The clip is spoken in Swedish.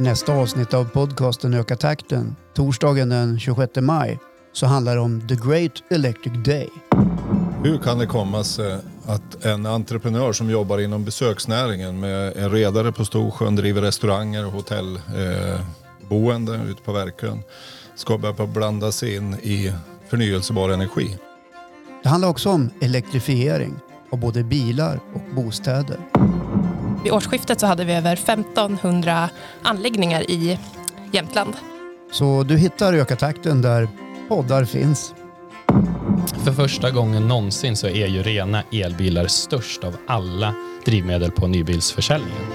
Nästa avsnitt av podcasten Öka takten, torsdagen den 26 maj, så handlar det om The Great Electric Day. Hur kan det komma sig att en entreprenör som jobbar inom besöksnäringen med en redare på Storsjön, driver restauranger och hotellboende eh, ute på Verkön ska börja blanda sig in i förnyelsebar energi? Det handlar också om elektrifiering av både bilar och bostäder. Vid årsskiftet så hade vi över 1500 anläggningar i Jämtland. Så du hittar Öka takten där poddar finns. För första gången någonsin så är ju rena elbilar störst av alla drivmedel på nybilsförsäljningen.